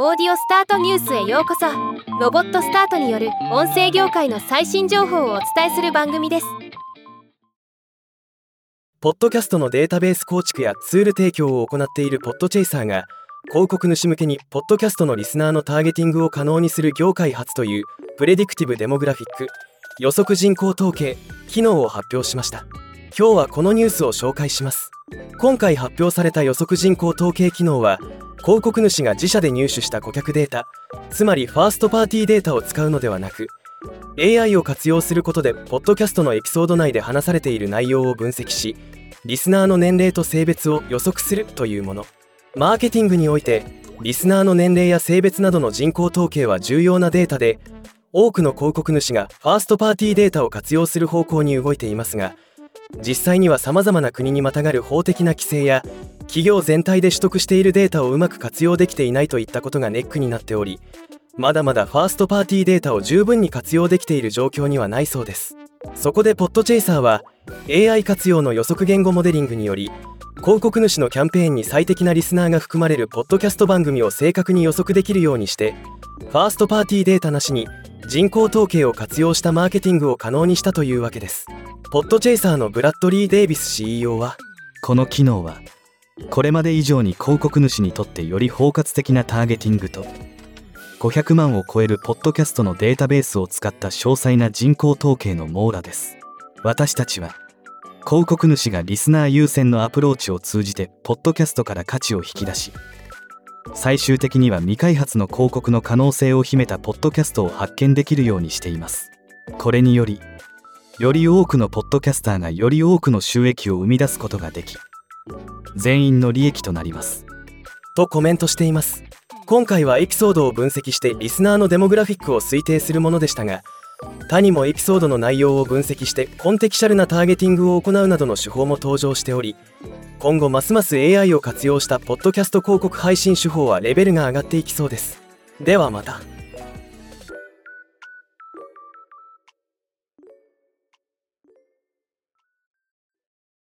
オーディオスタートニュースへようこそ。ロボットスタートによる音声業界の最新情報をお伝えする番組です。ポッドキャストのデータベース構築やツール提供を行っているポッドチェイサーが広告主向けにポッドキャストのリスナーのターゲティングを可能にする業界初というプレディクティブデモグラフィック予測人口統計機能を発表しました。今日はこのニュースを紹介します。今回発表された予測人口統計機能は広告主が自社で入手した顧客データつまりファーストパーティーデータを使うのではなく AI を活用することでポッドキャストのエピソード内で話されている内容を分析しリスナーの年齢と性別を予測するというもの。マーケティングにおいてリスナーの年齢や性別などの人口統計は重要なデータで多くの広告主がファーストパーティーデータを活用する方向に動いていますが実際にはさまざまな国にまたがる法的な規制や企業全体で取得しているデータをうまく活用できていないといったことがネックになっておりまだまだファーストパーティーデータを十分に活用できている状況にはないそうです。そこでポッドチェイサーは AI 活用の予測言語モデリングにより広告主のキャンペーンに最適なリスナーが含まれるポッドキャスト番組を正確に予測できるようにしてファーストパーティーデータなしに人口統計を活用したマーケティングを可能にしたというわけです。ポッドチェイサーのブラッドリー・デイビス CEO はこの機能はこれまで以上に広告主にとってより包括的なターゲティングと500万を超えるポッドキャストのデータベースを使った詳細な人口統計の網羅です。私たちは広告主がリスナー優先のアプローチを通じてポッドキャストから価値を引き出し最終的には未開発の広告の可能性を秘めたポッドキャストを発見できるようにしています。これによりより多くのポッドキャスターがより多くの収益を生み出すことができ全員の利益となります。とコメントしています。今回はエピソードを分析してリスナーのデモグラフィックを推定するものでしたが他にもエピソードの内容を分析してコンテキシャルなターゲティングを行うなどの手法も登場しており今後ますます AI を活用したポッドキャスト広告配信手法はレベルが上がっていきそうです。ではまた。